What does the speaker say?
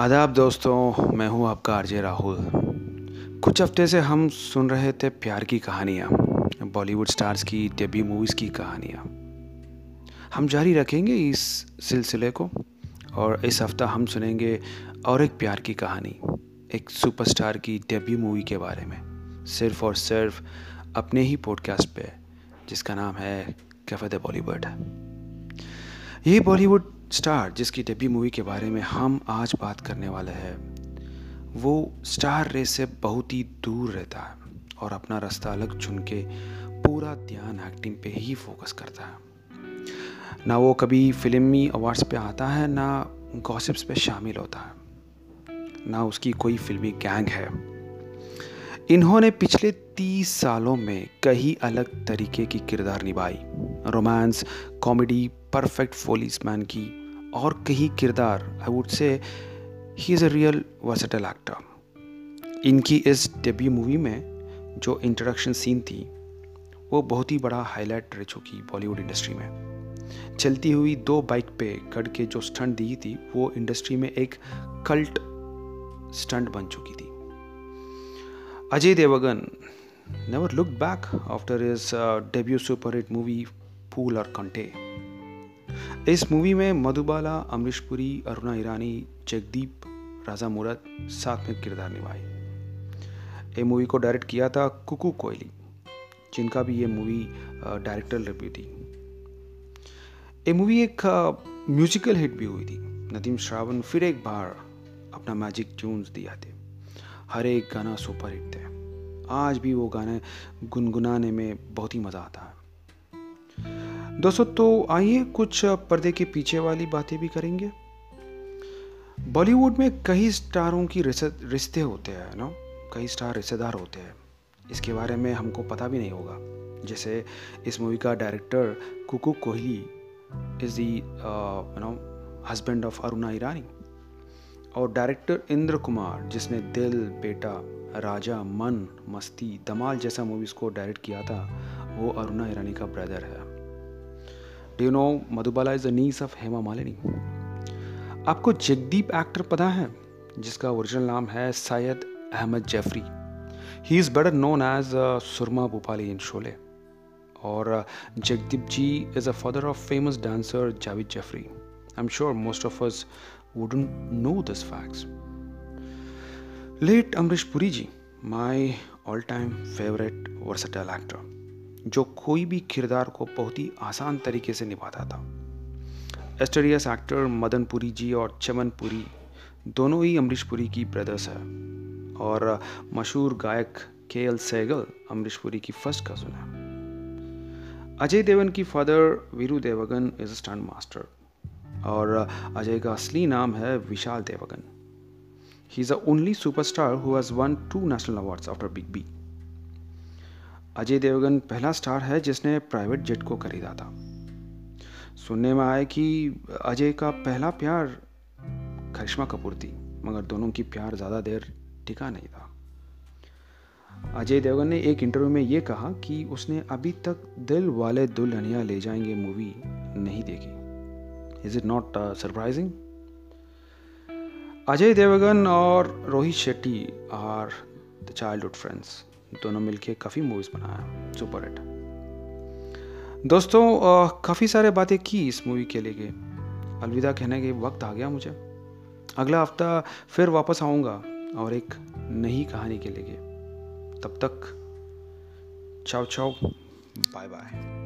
आदाब दोस्तों, मैं हूँ आपका आरजे राहुल। कुछ हफ़्ते से हम सुन रहे थे प्यार की कहानियाँ, बॉलीवुड स्टार्स की, डेब्यू मूवीज़ की कहानियाँ। हम जारी रखेंगे इस सिलसिले को, और इस हफ़्ता हम सुनेंगे और एक प्यार की कहानी, एक सुपरस्टार की डेब्यू मूवी के बारे में, सिर्फ़ और सिर्फ़ अपने ही पॉडकास्ट पे, जिसका नाम है कैफ़े द बॉलीवुड। ये बॉलीवुड स्टार, जिसकी डेब्यू मूवी के बारे में हम आज बात करने वाले हैं, वो स्टार रेस से बहुत ही दूर रहता है और अपना रास्ता अलग चुन के पूरा ध्यान एक्टिंग पे ही फोकस करता है। ना वो कभी फिल्मी अवार्ड्स पे आता है, ना गॉसिप्स पे शामिल होता है, ना उसकी कोई फिल्मी गैंग है। इन्होंने पिछले तीस सालों में कई अलग तरीके की किरदार निभाई। रोमांस, कॉमेडी परफेक्ट फोलिस मैन की और कई किरदार I would say he is a real versatile actor इनकी इस डेब्यू मूवी में जो इंट्रोडक्शन सीन थी, वो बहुत ही बड़ा हाईलाइट रह चुकी बॉलीवुड इंडस्ट्री में। चलती हुई दो बाइक पे कड़ के जो स्टंट दी थी, वो इंडस्ट्री में एक कल्ट स्टंट बन चुकी थी। Ajay Devgan never look back after his debut super hit movie Phool Aur Kaante इस मूवी में मधुबाला अमरीश पुरी अरुणा ईरानी, जगदीप, राजा मूरत साथ में किरदार निभाए। ये मूवी को डायरेक्ट किया था कुकू कोयली, जिनका भी ये मूवी डायरेक्टर रिव्यू थी। ये मूवी एक म्यूजिकल हिट भी हुई थी। नदीम श्रावण फिर एक बार अपना मैजिक ट्यून्स दिया थे। हर एक गाना सुपर हिट थे। आज भी वो गाने गुनगुनाने में बहुत ही मज़ा आता है। दोस्तों तो आइए कुछ पर्दे के पीछे वाली बातें भी करेंगे। बॉलीवुड में कई स्टारों की रिश्ते होते हैं, ना? कई स्टार रिश्तेदार होते हैं। इसके बारे में हमको पता भी नहीं होगा। जैसे इस मूवी का director Kuku Kohli is the no husband of Aruna Irani और डायरेक्टर इंद्र कुमार, जिसने दिल, बेटा, राजा, मन, मस्ती दमाल जैसा मूवीज़ को डायरेक्ट किया था, वो अरुणा ईरानी का ब्रदर है। You know Madhubala is the niece of Hema Malini आपको जगदीप एक्टर पता है जिसका ओरिजिनल नाम है Syed Ahmed Jaffrey he is better known as Soorma Bhopali in Sholay और Jagdeep ji is a father of famous dancer Javed Jaffrey I am sure most of us wouldn't know this facts. Late Amrish Puri ji, my all-time favorite versatile actor. जो कोई भी किरदार को बहुत ही आसान तरीके से निभाता था। एस्टरियस एक्टर मदन पुरी जी और चमन पुरी दोनों ही अमरीश पुरी की ब्रदर्स है और मशहूर गायक के एल सैगल अमरीश पुरी की फ़र्स्ट कज़न है। अजय देवगन की father Veeru Devgan is stunt master और अजय का असली नाम है Vishal Devgan. He is the only superstar who has won two national awards after big B Ajay Devgan पहला स्टार है जिसने प्राइवेट जेट को खरीदा था। सुनने में आया कि अजय का पहला प्यार करिश्मा कपूर थी, मगर दोनों की प्यार ज़्यादा देर टिका नहीं था। अजय देवगन ने एक इंटरव्यू में ये कहा कि उसने अभी तक दिल वाले दुल्हनिया ले जाएँगे मूवी नहीं देखी। Is it not surprising Ajay Devgan और Rohit Shetty are the childhood friends दोनों मिलके काफ़ी मूवीज़ बनाया सुपर हिट दोस्तों काफ़ी सारे बातें की इस मूवी के लिए अलविदा कहने के वक्त आ गया मुझे। अगला हफ़्ता फिर वापस आऊँगा और एक नई कहानी के लिए। तब तक चाओ चाओ बाय बाय